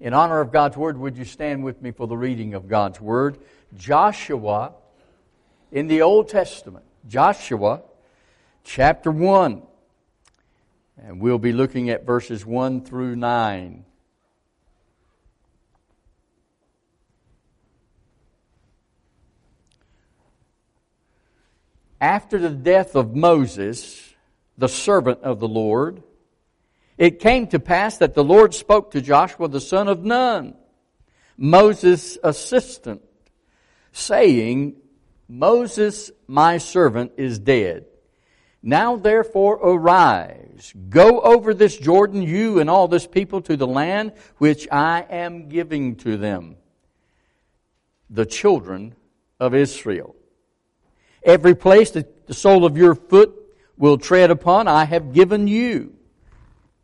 In honor of God's Word, would you stand with me for the reading of God's Word? Joshua in the Old Testament. Joshua chapter 1. And we'll be looking at verses 1 through 9. After the death of Moses, the servant of the Lord, it came to pass that the Lord spoke to Joshua the son of Nun, Moses' assistant, saying, Moses, my servant, is dead. Now therefore arise, go over this Jordan, you and all this people, to the land which I am giving to them, the children of Israel. Every place that the sole of your foot will tread upon, I have given you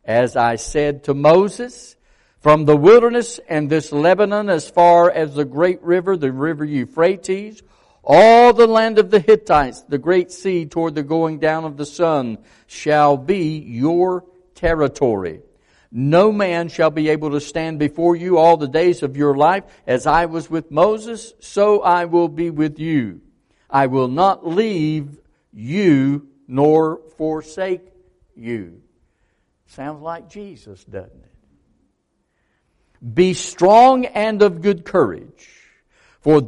as I said to Moses, from the wilderness and this Lebanon as far as the great river, the river Euphrates, all the land of the Hittites, the great sea toward the going down of the sun shall be your territory. No man shall be able to stand before you all the days of your life. As I was with Moses, so I will be with you. I will not leave you nor forsake you. Sounds like Jesus, doesn't it? Be strong and of good courage. For,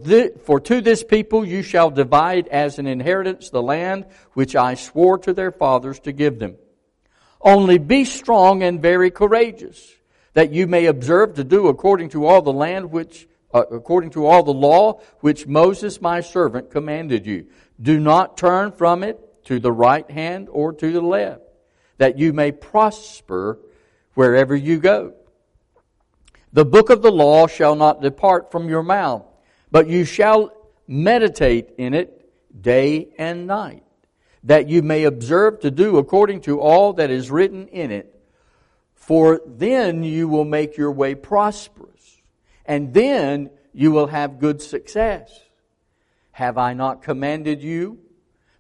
for to this people you shall divide as an inheritance the land which I swore to their fathers to give them. Only be strong and very courageous, that you may observe to do according to all the land which, uh, according to all the law which Moses my servant commanded you. Do not turn from it to the right hand or to the left that you may prosper wherever you go. The book of the law shall not depart from your mouth, but you shall meditate in it day and night, that you may observe to do according to all that is written in it. For then you will make your way prosperous, and then you will have good success. Have I not commanded you?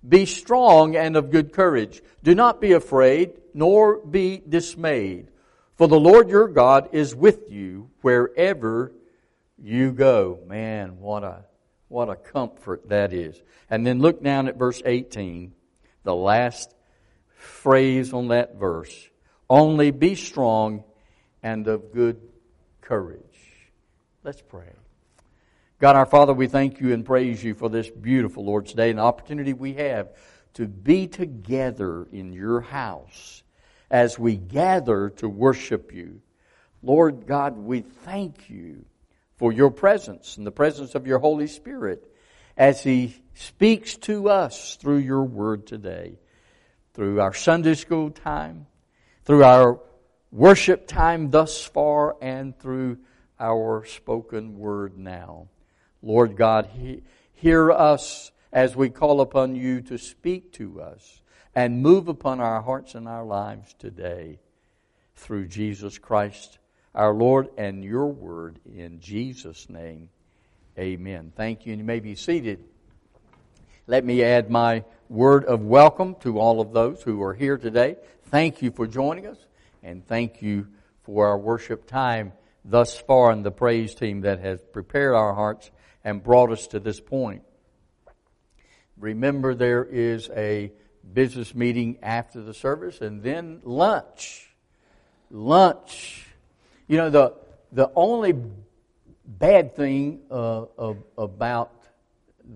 Be strong and of good courage. Do not be afraid, nor be dismayed. For the Lord your God is with you wherever you go. Man, what a, what a comfort that is. And then look down at verse 18, the last phrase on that verse. Only be strong and of good courage. Let's pray. God our Father, we thank you and praise you for this beautiful Lord's Day and the opportunity we have to be together in your house as we gather to worship you. Lord God, we thank you for your presence and the presence of your Holy Spirit as He speaks to us through your word today, through our Sunday school time, through our worship time thus far, and through our spoken word now. Lord God, he, hear us as we call upon you to speak to us and move upon our hearts and our lives today through Jesus Christ, our Lord, and your word in Jesus' name. Amen. Thank you. And you may be seated. Let me add my word of welcome to all of those who are here today. Thank you for joining us, and thank you for our worship time thus far and the praise team that has prepared our hearts and brought us to this point. Remember, there is a business meeting after the service and then lunch. Lunch. You know, the, the only bad thing uh, of, about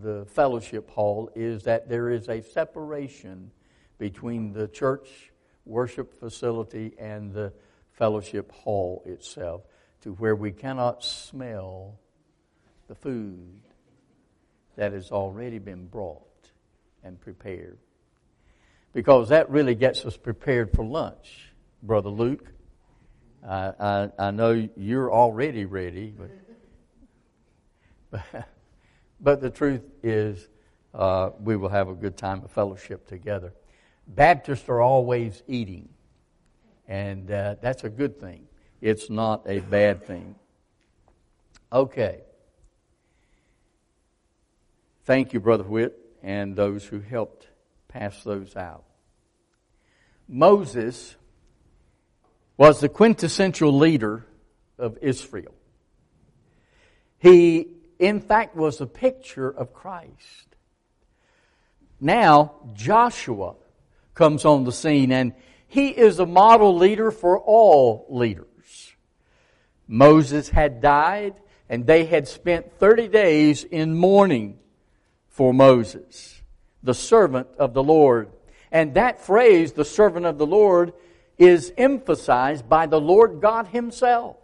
the fellowship hall is that there is a separation between the church worship facility and the fellowship hall itself to where we cannot smell the food that has already been brought and prepared. Because that really gets us prepared for lunch, Brother Luke. I, I, I know you're already ready, but, but, the truth is uh, we will have a good time of fellowship together. Baptists are always eating, and uh, that's a good thing. It's not a bad thing. Okay. Thank you, Brother Whit, and those who helped pass those out. Moses was the quintessential leader of Israel. He, in fact, was a picture of Christ. Now, Joshua comes on the scene and he is a model leader for all leaders. Moses had died and they had spent 30 days in mourning for Moses, the servant of the Lord. And that phrase, the servant of the Lord, is emphasized by the Lord God Himself.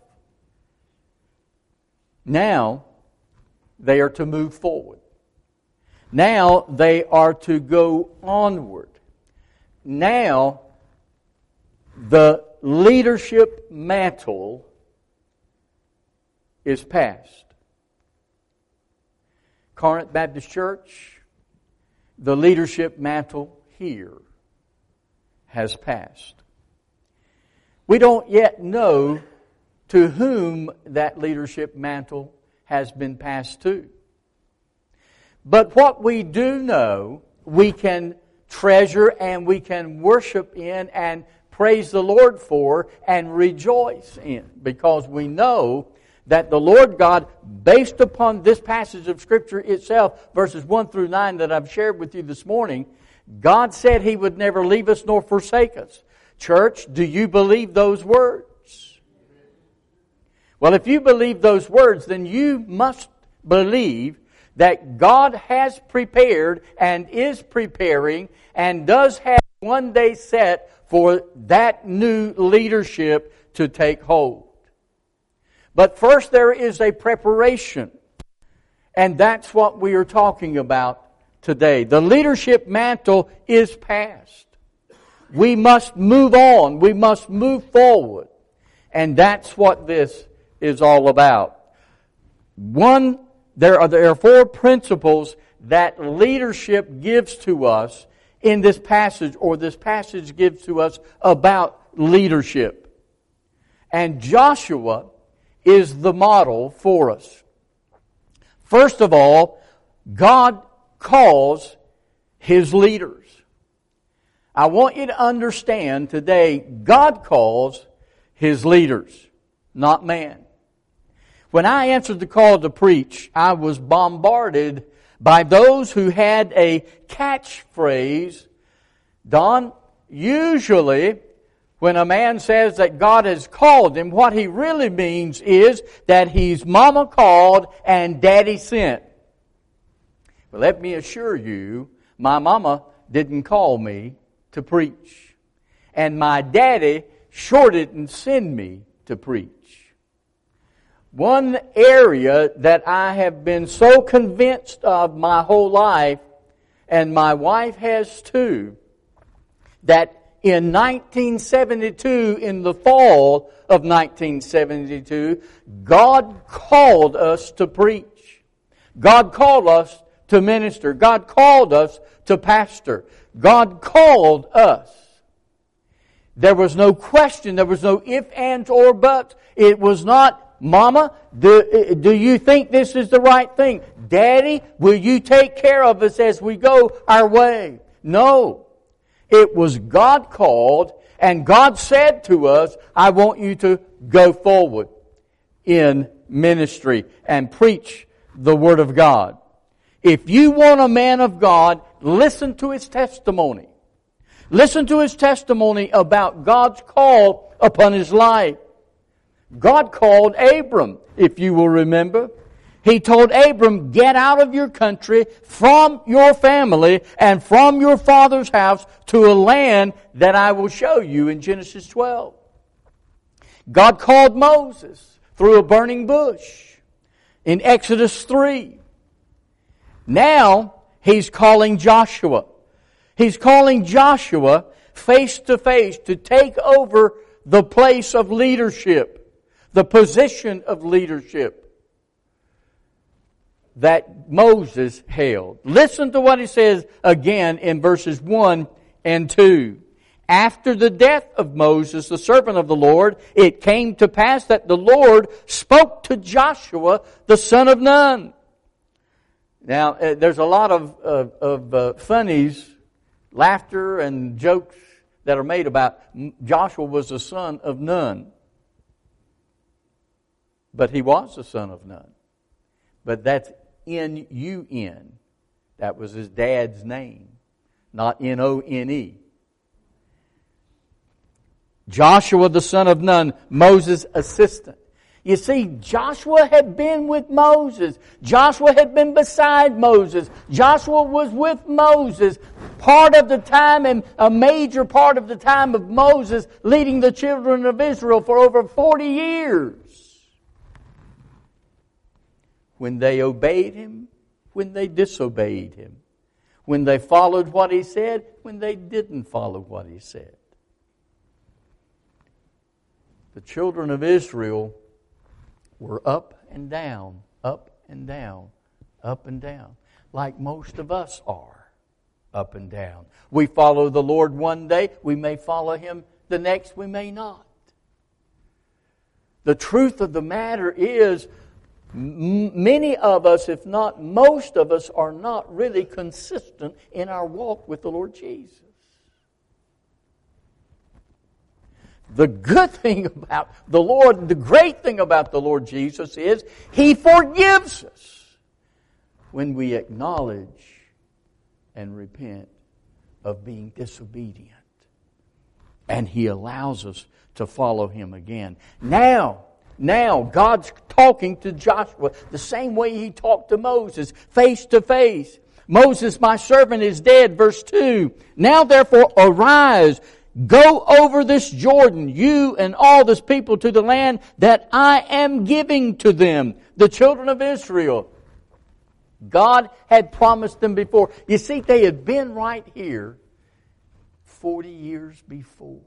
Now, they are to move forward. Now, they are to go onward. Now, the leadership mantle is past. Corinth Baptist Church, the leadership mantle here has passed. We don't yet know to whom that leadership mantle has been passed to. But what we do know, we can treasure and we can worship in and praise the Lord for and rejoice in because we know that the Lord God, based upon this passage of Scripture itself, verses 1 through 9 that I've shared with you this morning, God said He would never leave us nor forsake us. Church, do you believe those words? Well, if you believe those words, then you must believe that God has prepared and is preparing and does have one day set for that new leadership to take hold. But first there is a preparation. And that's what we are talking about today. The leadership mantle is past. We must move on. We must move forward. And that's what this is all about. One, there are, there are four principles that leadership gives to us in this passage, or this passage gives to us about leadership. And Joshua is the model for us. First of all, God calls his leaders. I want you to understand today, God calls His leaders, not man. When I answered the call to preach, I was bombarded by those who had a catchphrase. Don, usually when a man says that God has called him, what he really means is that he's mama called and daddy sent. But let me assure you, my mama didn't call me to preach. And my daddy sure didn't send me to preach. One area that I have been so convinced of my whole life, and my wife has too, that in 1972, in the fall of 1972, God called us to preach. God called us to minister. God called us to pastor. God called us. There was no question. There was no if, ands, or buts. It was not, Mama, do, do you think this is the right thing? Daddy, will you take care of us as we go our way? No. It was God called, and God said to us, I want you to go forward in ministry and preach the Word of God. If you want a man of God, listen to his testimony. Listen to his testimony about God's call upon his life. God called Abram, if you will remember. He told Abram, get out of your country, from your family, and from your father's house to a land that I will show you in Genesis 12. God called Moses through a burning bush in Exodus 3. Now, he's calling Joshua. He's calling Joshua face to face to take over the place of leadership, the position of leadership that Moses held. Listen to what he says again in verses 1 and 2. After the death of Moses, the servant of the Lord, it came to pass that the Lord spoke to Joshua, the son of Nun. Now, uh, there's a lot of, of, of uh, funnies, laughter, and jokes that are made about Joshua was the son of Nun. but he was the son of Nun. But that's N U N. That was his dad's name, not N O N E. Joshua the son of Nun, Moses' assistant. You see, Joshua had been with Moses. Joshua had been beside Moses. Joshua was with Moses part of the time and a major part of the time of Moses leading the children of Israel for over 40 years. When they obeyed him, when they disobeyed him, when they followed what he said, when they didn't follow what he said. The children of Israel were up and down, up and down, up and down, like most of us are up and down. We follow the Lord one day, we may follow Him the next, we may not. The truth of the matter is, many of us, if not most of us, are not really consistent in our walk with the Lord Jesus. The good thing about the Lord, the great thing about the Lord Jesus is He forgives us when we acknowledge and repent of being disobedient. And He allows us to follow Him again. Now, now, God's talking to Joshua the same way He talked to Moses, face to face. Moses, my servant, is dead. Verse 2. Now therefore arise, Go over this Jordan, you and all this people, to the land that I am giving to them, the children of Israel. God had promised them before. You see, they had been right here 40 years before.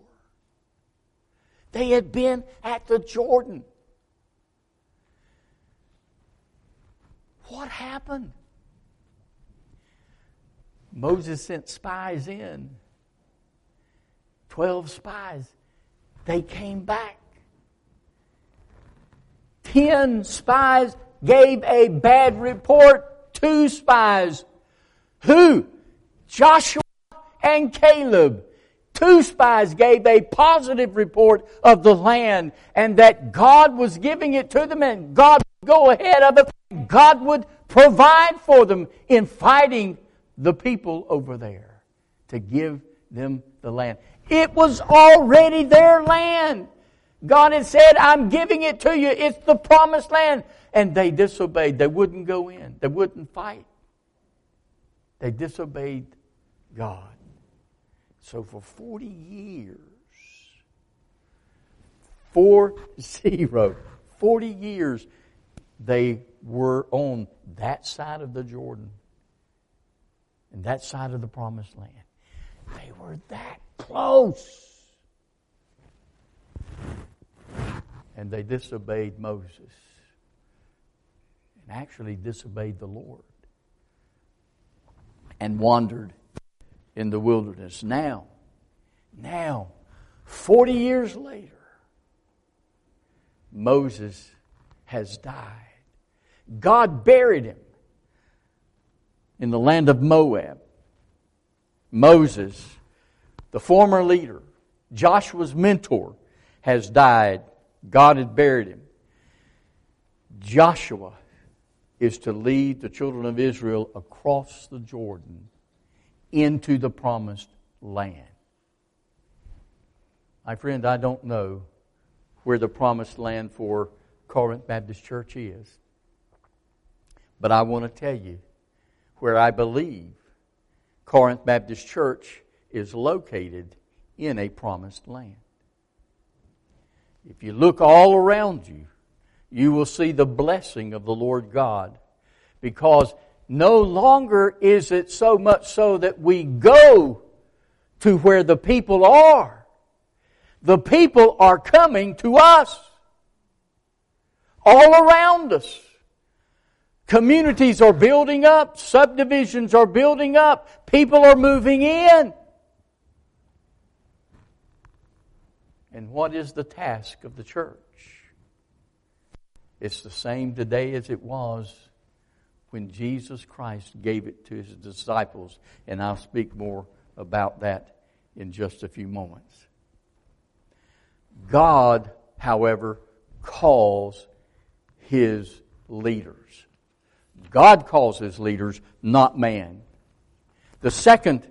They had been at the Jordan. What happened? Moses sent spies in 12 spies. They came back. 10 spies gave a bad report. Two spies. Who? Joshua and Caleb. Two spies gave a positive report of the land and that God was giving it to them and God go ahead of it. God would provide for them in fighting the people over there to give them the land. It was already their land. God had said, I'm giving it to you. It's the promised land. And they disobeyed. They wouldn't go in. They wouldn't fight. They disobeyed God. So for 40 years, four zero, 40 years, they were on that side of the Jordan and that side of the promised land. They were that close. And they disobeyed Moses and actually disobeyed the Lord and wandered in the wilderness. Now, now, 40 years later, Moses has died. God buried him in the land of Moab. Moses the former leader, Joshua's mentor, has died. God had buried him. Joshua is to lead the children of Israel across the Jordan into the promised land. My friend, I don't know where the promised land for Corinth Baptist Church is. But I want to tell you where I believe Corinth Baptist Church is located in a promised land. If you look all around you, you will see the blessing of the Lord God because no longer is it so much so that we go to where the people are. The people are coming to us. All around us. Communities are building up. Subdivisions are building up. People are moving in. And what is the task of the church? It's the same today as it was when Jesus Christ gave it to his disciples. And I'll speak more about that in just a few moments. God, however, calls his leaders. God calls his leaders, not man. The second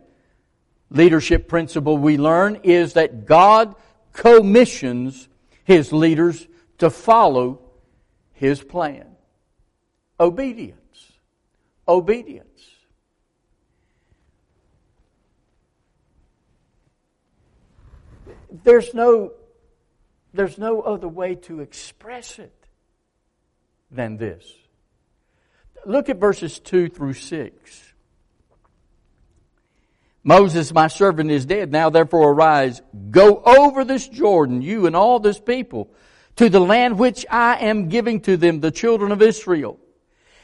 leadership principle we learn is that God commissions his leaders to follow his plan. Obedience. Obedience. There's no, there's no other way to express it than this. Look at verses 2 through 6. Moses, my servant, is dead. Now therefore arise, go over this Jordan, you and all this people, to the land which I am giving to them, the children of Israel.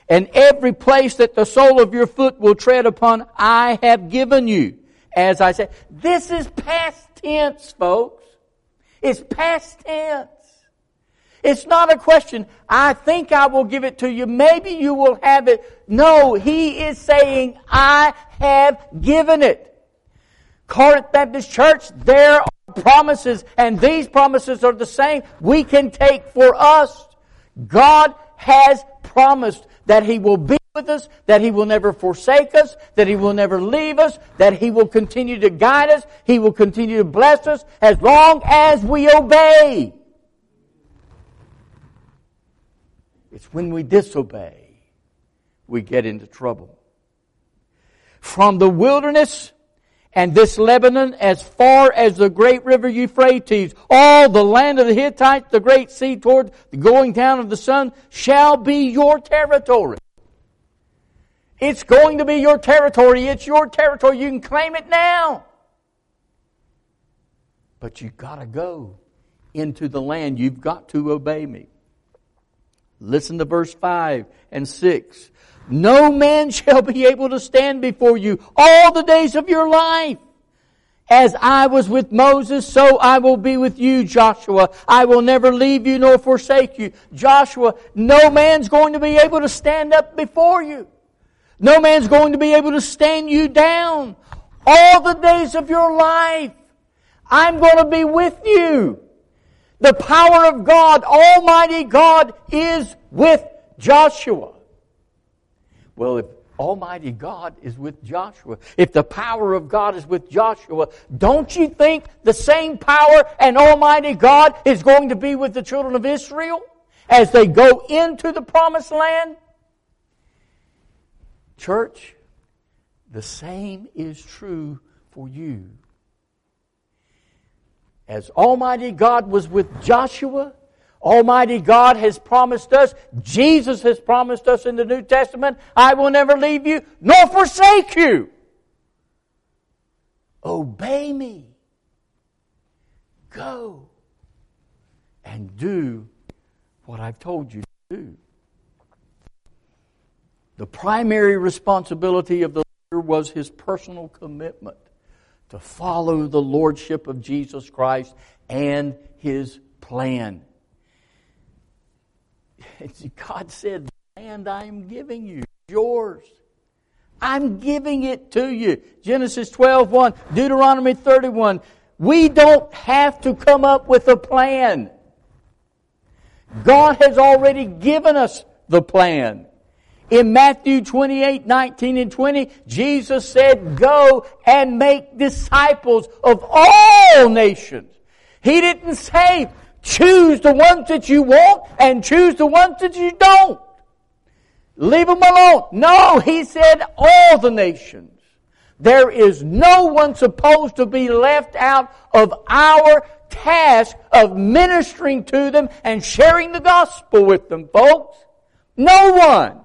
And every place that the sole of your foot will tread upon, I have given you. As I said, this is past tense, folks. It's past tense. It's not a question, I think I will give it to you. Maybe you will have it. No, he is saying, I have given it. Corinth Baptist Church, there are promises, and these promises are the same we can take for us. God has promised that He will be with us, that He will never forsake us, that He will never leave us, that He will continue to guide us, He will continue to bless us as long as we obey. It's when we disobey we get into trouble. From the wilderness and this Lebanon as far as the great river Euphrates, all the land of the Hittites, the great sea toward the going down of the sun shall be your territory. It's going to be your territory. It's your territory. You can claim it now. But you've got to go into the land. You've got to obey me. Listen to verse 5 and 6. No man shall be able to stand before you all the days of your life. As I was with Moses, so I will be with you, Joshua. I will never leave you nor forsake you. Joshua, no man's going to be able to stand up before you. No man's going to be able to stand you down. All the days of your life, I'm going to be with you. The power of God, Almighty God, is with Joshua. Well, if Almighty God is with Joshua, if the power of God is with Joshua, don't you think the same power and Almighty God is going to be with the children of Israel as they go into the promised land? Church, the same is true for you. As Almighty God was with Joshua, Almighty God has promised us, Jesus has promised us in the New Testament, I will never leave you nor forsake you. Obey me. Go and do what I've told you to do. The primary responsibility of the leader was his personal commitment to follow the lordship of Jesus Christ and his plan. God said, land I am giving you, yours. I'm giving it to you. Genesis 12, 1, Deuteronomy 31. We don't have to come up with a plan. God has already given us the plan. In Matthew 28, 19 and 20, Jesus said, go and make disciples of all nations. He didn't say, choose the ones that you want and choose the ones that you don't. Leave them alone. No, he said all the nations. There is no one supposed to be left out of our task of ministering to them and sharing the gospel with them, folks. No one.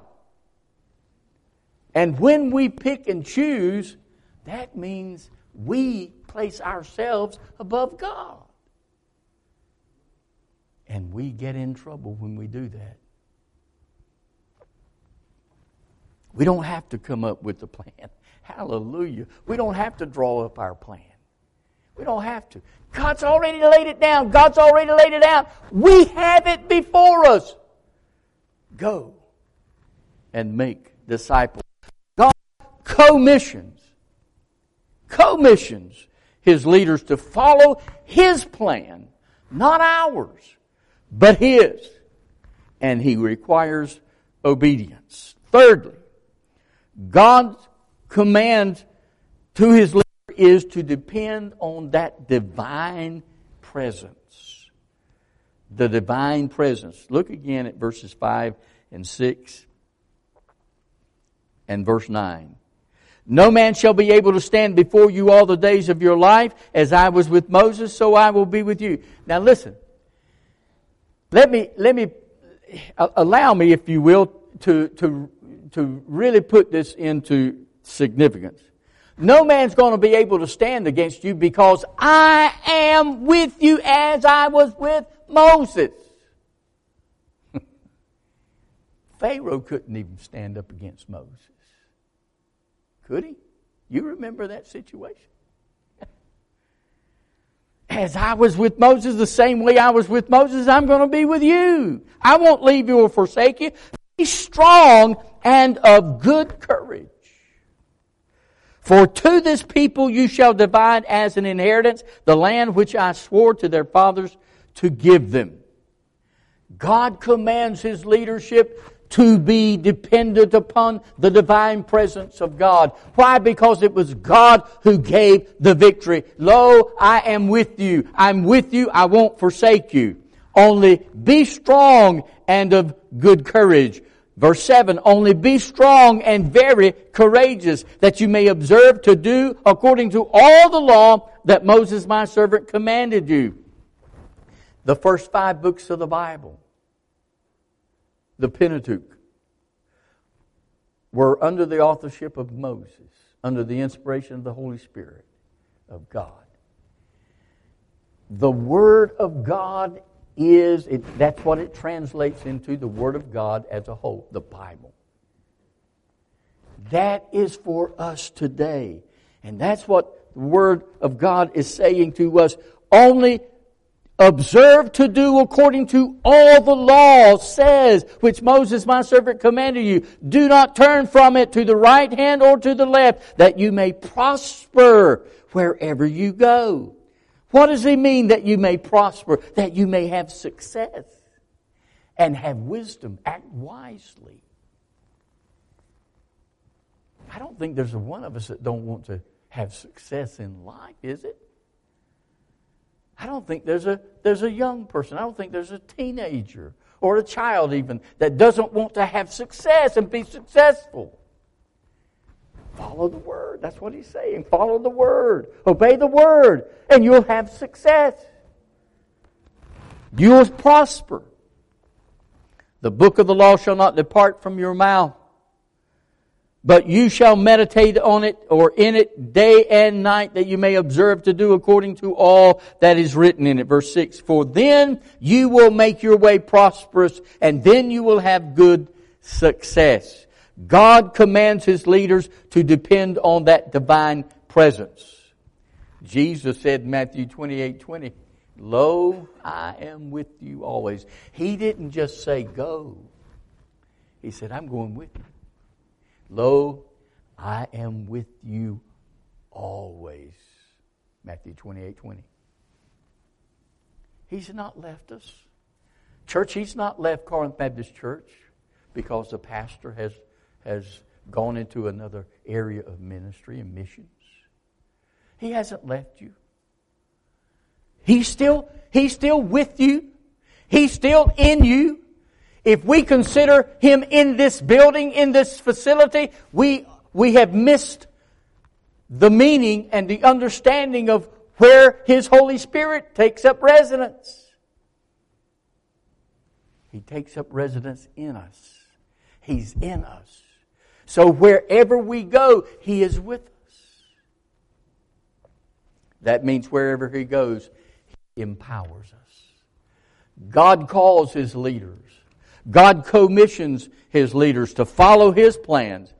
And when we pick and choose, that means we place ourselves above God. And we get in trouble when we do that. We don't have to come up with the plan. Hallelujah. We don't have to draw up our plan. We don't have to. God's already laid it down. God's already laid it out. We have it before us. Go and make disciples commissions, commissions his leaders to follow his plan, not ours, but his. and he requires obedience. Thirdly, God's command to his leader is to depend on that divine presence. The divine presence. Look again at verses 5 and 6 and verse 9. No man shall be able to stand before you all the days of your life. As I was with Moses, so I will be with you. Now listen. Let me, let me, allow me, if you will, to, to, to really put this into significance. No man's going to be able to stand against you because I am with you as I was with Moses. Pharaoh couldn't even stand up against Moses. Could he? You remember that situation? As I was with Moses, the same way I was with Moses, I'm going to be with you. I won't leave you or forsake you. Be strong and of good courage. For to this people you shall divide as an inheritance the land which I swore to their fathers to give them. God commands His leadership to be dependent upon the divine presence of God. Why? Because it was God who gave the victory. Lo, I am with you. I'm with you. I won't forsake you. Only be strong and of good courage. Verse 7, only be strong and very courageous that you may observe to do according to all the law that Moses my servant commanded you. The first five books of the Bible the Pentateuch, were under the authorship of Moses, under the inspiration of the Holy Spirit of God. The Word of God is, it, that's what it translates into, the Word of God as a whole, the Bible. That is for us today. And that's what the Word of God is saying to us. Only Observe to do according to all the law says, which Moses my servant commanded you. Do not turn from it to the right hand or to the left, that you may prosper wherever you go. What does he mean that you may prosper? That you may have success and have wisdom, act wisely. I don't think there's one of us that don't want to have success in life, is it? I don't think there's a, there's a young person, I don't think there's a teenager or a child even that doesn't want to have success and be successful. Follow the word. That's what he's saying. Follow the word. Obey the word, and you'll have success. You'll prosper. The book of the law shall not depart from your mouth but you shall meditate on it or in it day and night that you may observe to do according to all that is written in it. Verse 6. For then you will make your way prosperous and then you will have good success. God commands his leaders to depend on that divine presence. Jesus said in Matthew 28, 20, Lo, I am with you always. He didn't just say go. He said, I'm going with you. Lo, I am with you always. Matthew 28 20. He's not left us. Church, he's not left Corinth Baptist Church because the pastor has, has gone into another area of ministry and missions. He hasn't left you. He's still, he's still with you. He's still in you. If we consider Him in this building, in this facility, we, we have missed the meaning and the understanding of where His Holy Spirit takes up residence. He takes up residence in us. He's in us. So wherever we go, He is with us. That means wherever He goes, He empowers us. God calls His leaders. God commissions his leaders to follow his plans.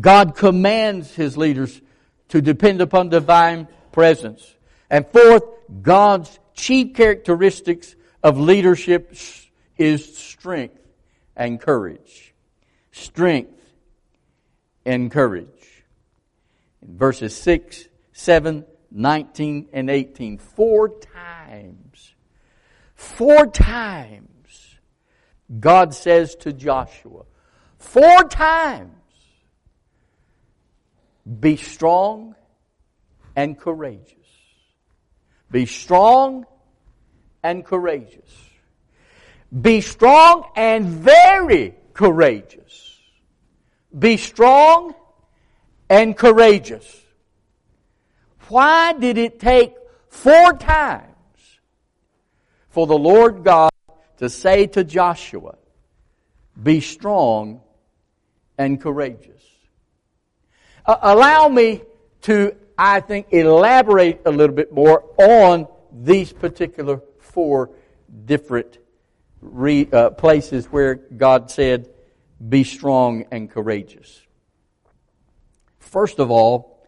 God commands his leaders to depend upon divine presence. And fourth, God's chief characteristics of leadership is strength and courage. Strength and courage. In verses 6, 7, 19, and 18, four times, four times God says to Joshua, four times, be strong and courageous. Be strong and courageous. Be strong and very courageous. Be strong and courageous. Why did it take four times for the Lord God to say to Joshua, Be strong and courageous? Uh, allow me to, I think, elaborate a little bit more on these particular four different re, uh, places where God said, Be strong and courageous. First of all,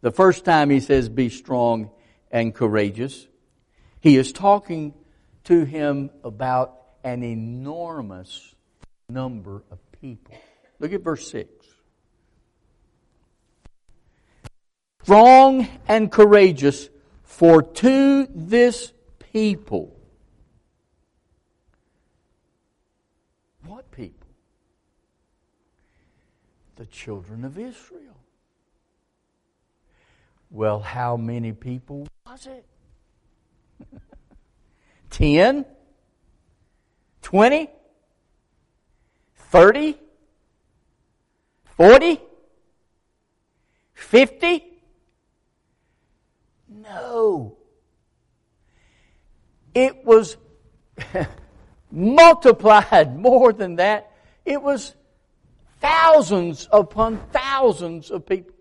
the first time he says, Be strong and courageous, he is talking to him about an enormous number of people. Look at verse 6. Strong and courageous, for to this people. What people? The children of Israel. Well, how many people was it? 10? 20? 30? 40? 50? No. It was multiplied more than that. It was thousands upon thousands of people.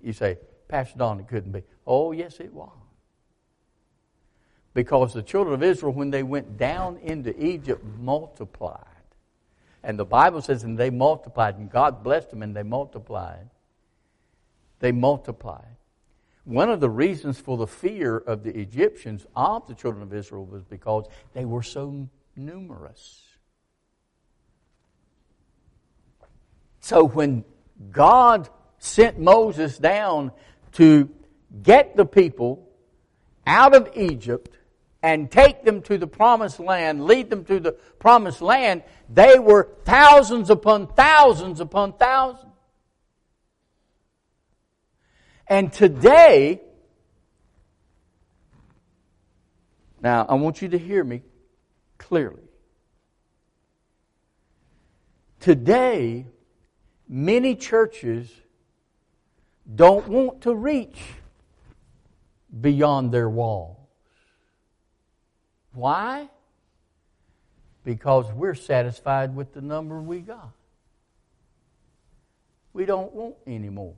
You say, Pastor Don, it couldn't be. Oh, yes, it was. Because the children of Israel, when they went down into Egypt, multiplied. And the Bible says, and they multiplied, and God blessed them, and they multiplied. They multiplied. One of the reasons for the fear of the Egyptians of the children of Israel was because they were so numerous. So when God sent Moses down to get the people out of Egypt and take them to the promised land, lead them to the promised land, they were thousands upon thousands upon thousands. And today, now I want you to hear me clearly. Today, many churches don't want to reach beyond their walls. Why? Because we're satisfied with the number we got. We don't want any more.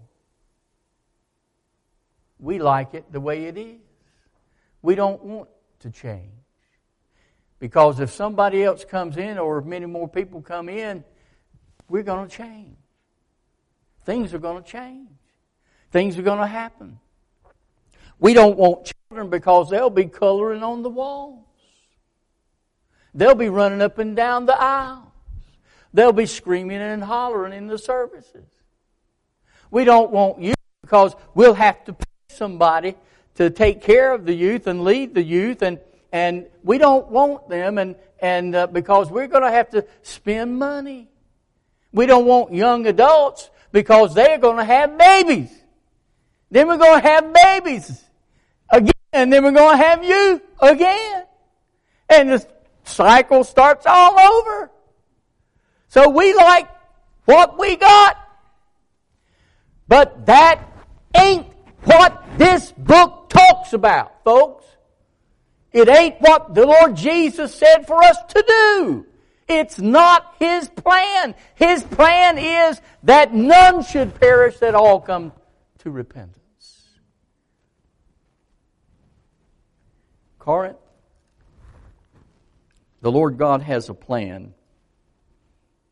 We like it the way it is. We don't want to change. Because if somebody else comes in or if many more people come in, we're going to change. Things are going to change. Things are going to happen. We don't want children because they'll be coloring on the walls. They'll be running up and down the aisles. They'll be screaming and hollering in the services. We don't want youth because we'll have to pay somebody to take care of the youth and lead the youth and and we don't want them and and uh, because we're going to have to spend money. We don't want young adults because they're going to have babies. Then we're going to have babies again. And then we're going to have you again. And the cycle starts all over. So we like what we got. But that ain't what this book talks about, folks. It ain't what the Lord Jesus said for us to do. It's not His plan. His plan is that none should perish, that all come to repentance. Corinth, the Lord God has a plan.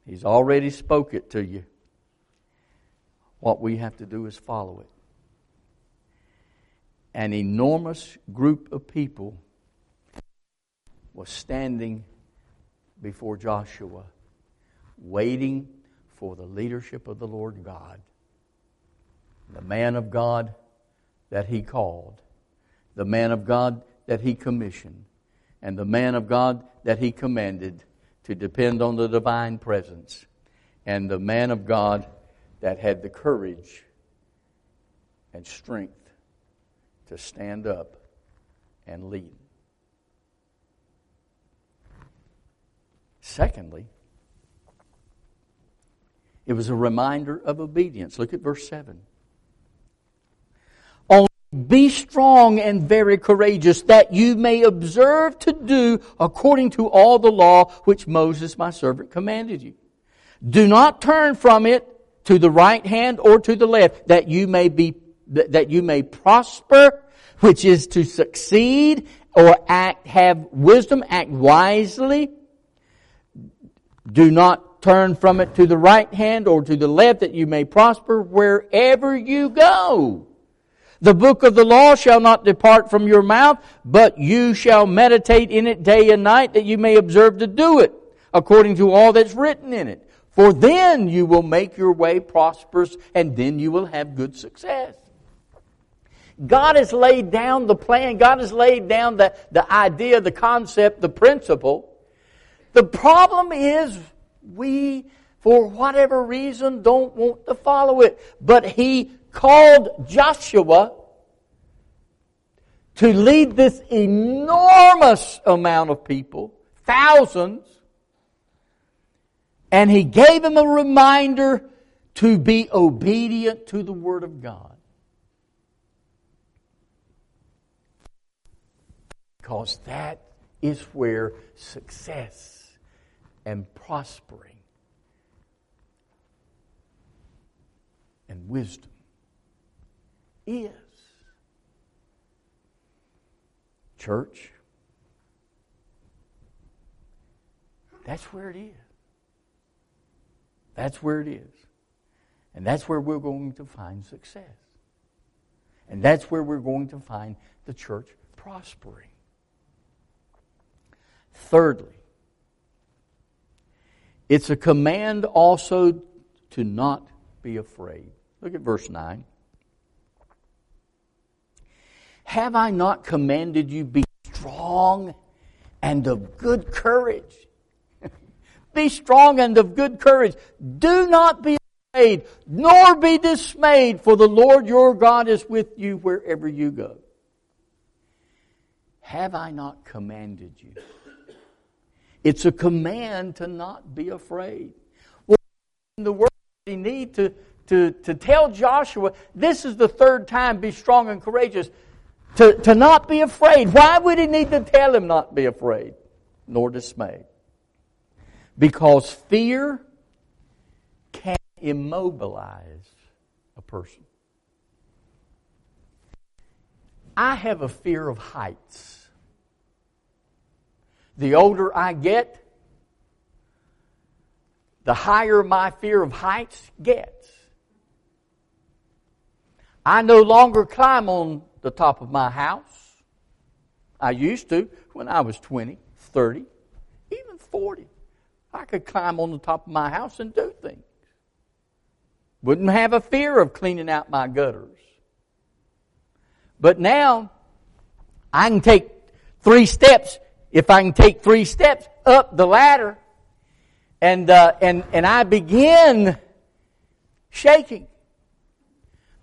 He's already spoke it to you. What we have to do is follow it. An enormous group of people was standing before Joshua, waiting for the leadership of the Lord God, the man of God that he called, the man of God that he commissioned, and the man of God that he commanded to depend on the divine presence and the man of God that had the courage and strength to stand up and lead. Secondly, it was a reminder of obedience. Look at verse 7. Be strong and very courageous, that you may observe to do according to all the law which Moses my servant commanded you. Do not turn from it to the right hand or to the left, that you may be, that you may prosper, which is to succeed or act, have wisdom, act wisely. Do not turn from it to the right hand or to the left that you may prosper wherever you go. The book of the law shall not depart from your mouth, but you shall meditate in it day and night that you may observe to do it according to all that's written in it. For then you will make your way prosperous and then you will have good success. God has laid down the plan. God has laid down the, the idea, the concept, the principle. The problem is we, for whatever reason, don't want to follow it. But he called Joshua to lead this enormous amount of people, thousands, and he gave him a reminder to be obedient to the Word of God. Because that is where success and prospering and wisdom is. Church, that's where it is. That's where it is. And that's where we're going to find success. And that's where we're going to find the church prospering. Thirdly, it's a command also to not be afraid. Look at verse 9. Have I not commanded you be strong and of good courage? be strong and of good courage. Do not be afraid, nor be dismayed, for the Lord your God is with you wherever you go. Have I not commanded you? It's a command to not be afraid. Well, the word we need to, to, to tell Joshua, this is the third time, be strong and courageous, to, to not be afraid. Why would he need to tell him not be afraid, nor dismayed? Because fear can immobilize a person. I have a fear of heights the older I get, the higher my fear of heights gets. I no longer climb on the top of my house. I used to when I was 20, 30, even 40. I could climb on the top of my house and do things. Wouldn't have a fear of cleaning out my gutters. But now, I can take three steps if I can take three steps up the ladder and, uh, and, and I begin shaking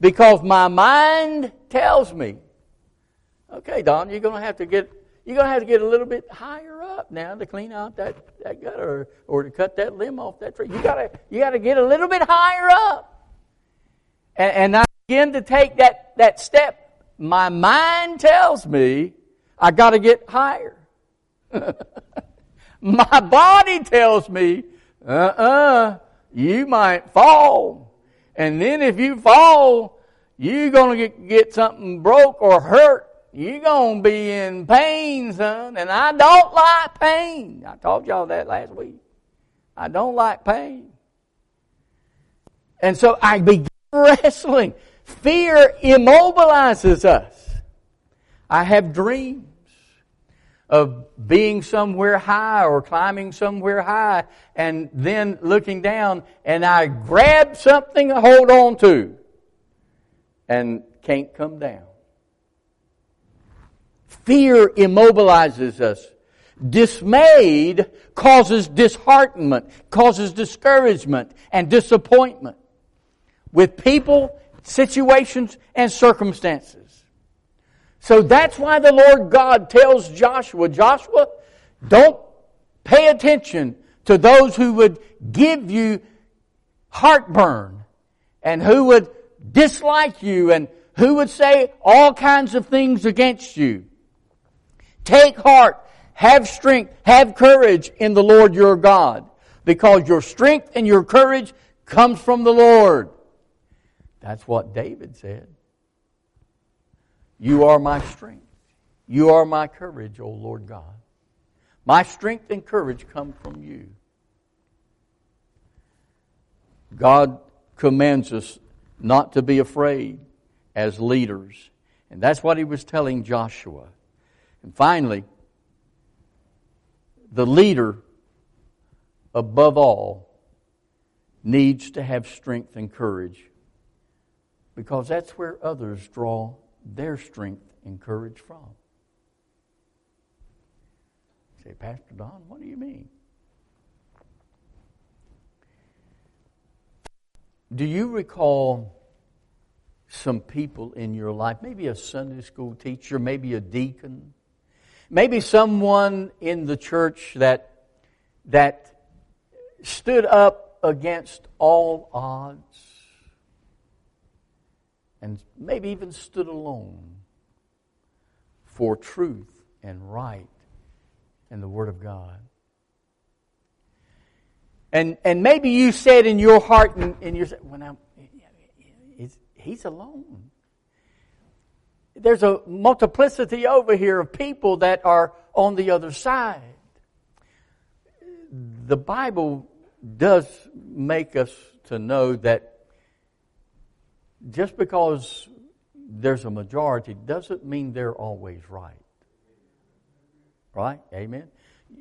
because my mind tells me, okay, Don, you're going to have to get, you're going to have to get a little bit higher up now to clean out that, that gutter or, or to cut that limb off that tree. You got to, you got to get a little bit higher up. And, and I begin to take that, that step. My mind tells me I got to get higher. My body tells me, uh-uh, you might fall. And then if you fall, you're gonna get, get something broke or hurt. You're gonna be in pain, son. And I don't like pain. I told y'all that last week. I don't like pain. And so I begin wrestling. Fear immobilizes us. I have dreams of being somewhere high or climbing somewhere high and then looking down and I grab something to hold on to and can't come down. Fear immobilizes us. Dismayed causes disheartenment, causes discouragement and disappointment with people, situations, and circumstances. So that's why the Lord God tells Joshua, Joshua, don't pay attention to those who would give you heartburn and who would dislike you and who would say all kinds of things against you. Take heart, have strength, have courage in the Lord your God, because your strength and your courage comes from the Lord. That's what David said. You are my strength. You are my courage, O Lord God. My strength and courage come from you. God commands us not to be afraid as leaders. And that's what he was telling Joshua. And finally, the leader, above all, needs to have strength and courage because that's where others draw their strength and courage from. You say, Pastor Don, what do you mean? Do you recall some people in your life, maybe a Sunday school teacher, maybe a deacon, maybe someone in the church that, that stood up against all odds and maybe even stood alone for truth and right and the Word of God. And, and maybe you said in your heart and in your, when I'm, he's alone. There's a multiplicity over here of people that are on the other side. The Bible does make us to know that just because there's a majority doesn't mean they're always right. Right? Amen?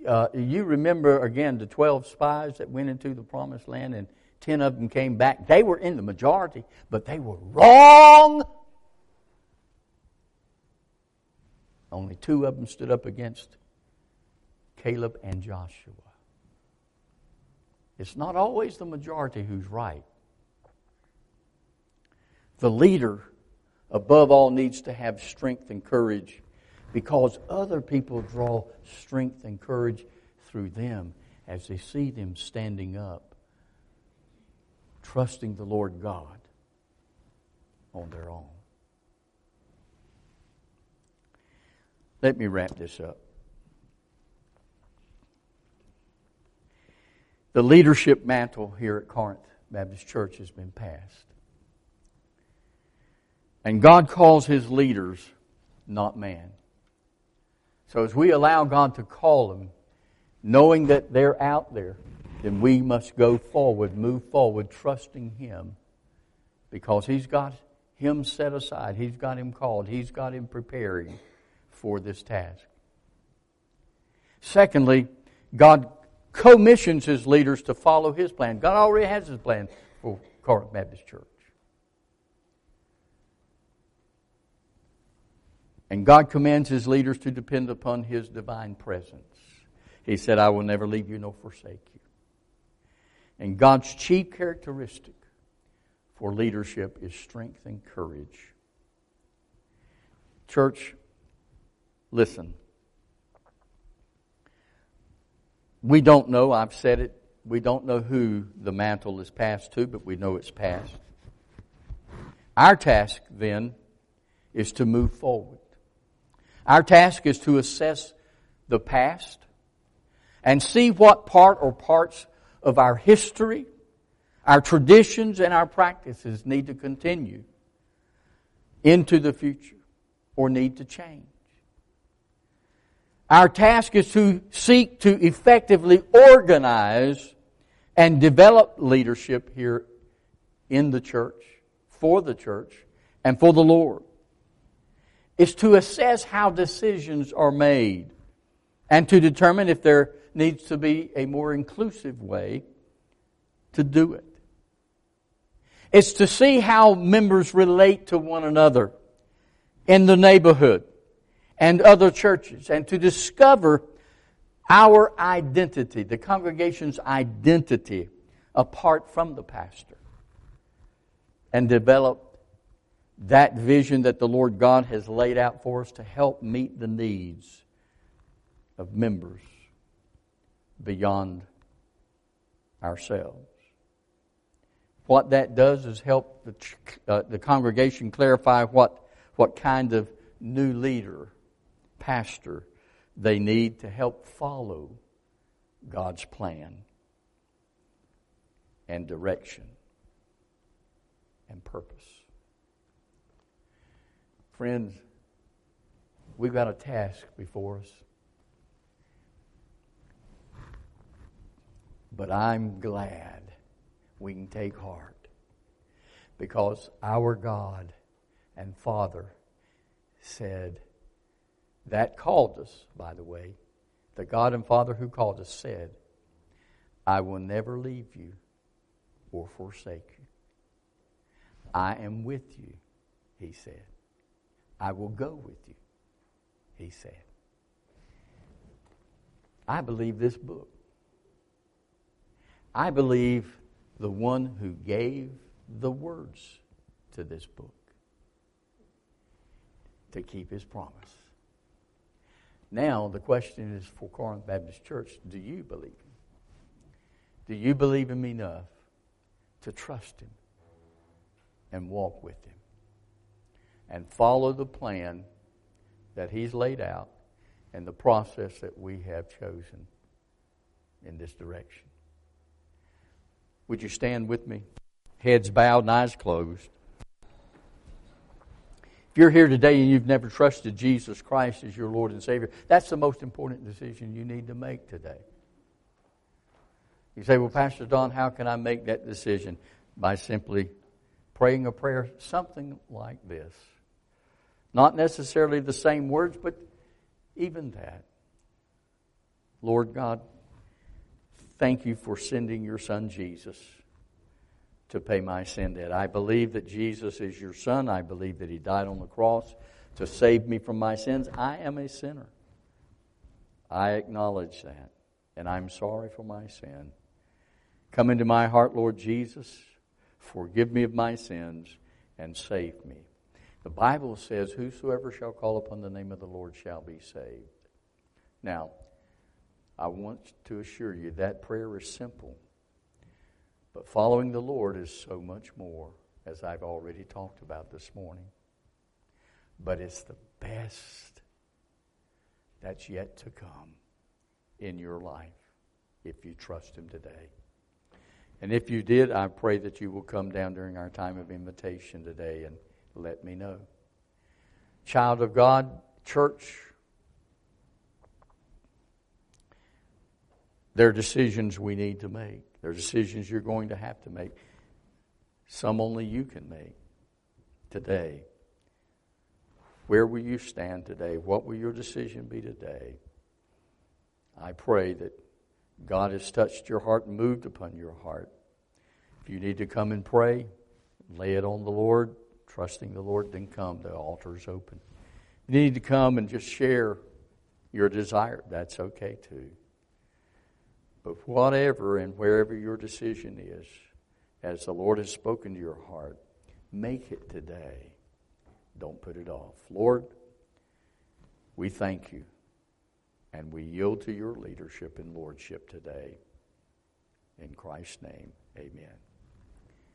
Uh, you remember again the 12 spies that went into the promised land and 10 of them came back. They were in the majority, but they were wrong. Only two of them stood up against Caleb and Joshua. It's not always the majority who's right. The leader, above all, needs to have strength and courage because other people draw strength and courage through them as they see them standing up, trusting the Lord God on their own. Let me wrap this up. The leadership mantle here at Corinth Baptist Church has been passed. And God calls his leaders, not man. So as we allow God to call them, knowing that they're out there, then we must go forward, move forward, trusting Him because He's got Him set aside. He's got Him called. He's got Him preparing for this task. Secondly, God commissions His leaders to follow His plan. God already has His plan for Corinth Baptist Church. And God commands his leaders to depend upon his divine presence. He said, I will never leave you nor forsake you. And God's chief characteristic for leadership is strength and courage. Church, listen. We don't know, I've said it, we don't know who the mantle is passed to, but we know it's passed. Our task then is to move forward. Our task is to assess the past and see what part or parts of our history, our traditions, and our practices need to continue into the future or need to change. Our task is to seek to effectively organize and develop leadership here in the church, for the church, and for the Lord is to assess how decisions are made and to determine if there needs to be a more inclusive way to do it. It's to see how members relate to one another in the neighborhood and other churches and to discover our identity, the congregation's identity, apart from the pastor, and develop that vision that the Lord God has laid out for us to help meet the needs of members beyond ourselves. What that does is help the, uh, the congregation clarify what, what kind of new leader, pastor, they need to help follow God's plan and direction and purpose. Friends, we've got a task before us. But I'm glad we can take heart because our God and Father said, that called us, by the way, the God and Father who called us said, I will never leave you or forsake you. I am with you, he said. I will go with you, he said. I believe this book. I believe the one who gave the words to this book to keep his promise. Now, the question is for Corinth Baptist Church do you believe him? Do you believe him enough to trust him and walk with him and follow the plan that he's laid out and the process that we have chosen in this direction? Would you stand with me? Heads bowed and eyes closed. If you're here today and you've never trusted Jesus Christ as your Lord and Savior, that's the most important decision you need to make today. You say, Well, Pastor Don, how can I make that decision? By simply praying a prayer, something like this. Not necessarily the same words, but even that. Lord God, Thank you for sending your son Jesus to pay my sin debt. I believe that Jesus is your son. I believe that he died on the cross to save me from my sins. I am a sinner. I acknowledge that. And I'm sorry for my sin. Come into my heart, Lord Jesus. Forgive me of my sins and save me. The Bible says, Whosoever shall call upon the name of the Lord shall be saved. Now, I want to assure you that prayer is simple. But following the Lord is so much more, as I've already talked about this morning. But it's the best that's yet to come in your life if you trust Him today. And if you did, I pray that you will come down during our time of invitation today and let me know. Child of God, church, There are decisions we need to make. There are decisions you're going to have to make. Some only you can make today. Where will you stand today? What will your decision be today? I pray that God has touched your heart and moved upon your heart. If you need to come and pray, lay it on the Lord, trusting the Lord, then come. The altar is open. You need to come and just share your desire, that's okay too. But whatever and wherever your decision is, as the Lord has spoken to your heart, make it today. Don't put it off. Lord, we thank you and we yield to your leadership and lordship today. In Christ's name, amen.